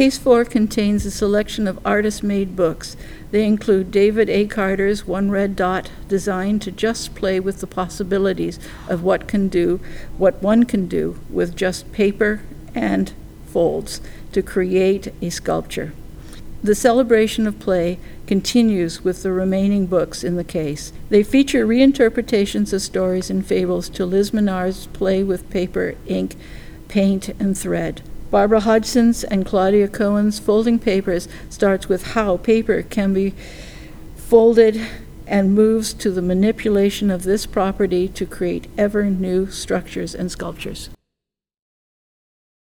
Case 4 contains a selection of artist-made books. They include David A. Carter's One Red Dot, designed to just play with the possibilities of what can do, what one can do with just paper and folds to create a sculpture. The celebration of play continues with the remaining books in the case. They feature reinterpretations of stories and fables to Liz Menard's play with paper, ink, paint, and thread. Barbara Hodgson's and Claudia Cohen's folding papers starts with how paper can be folded and moves to the manipulation of this property to create ever new structures and sculptures.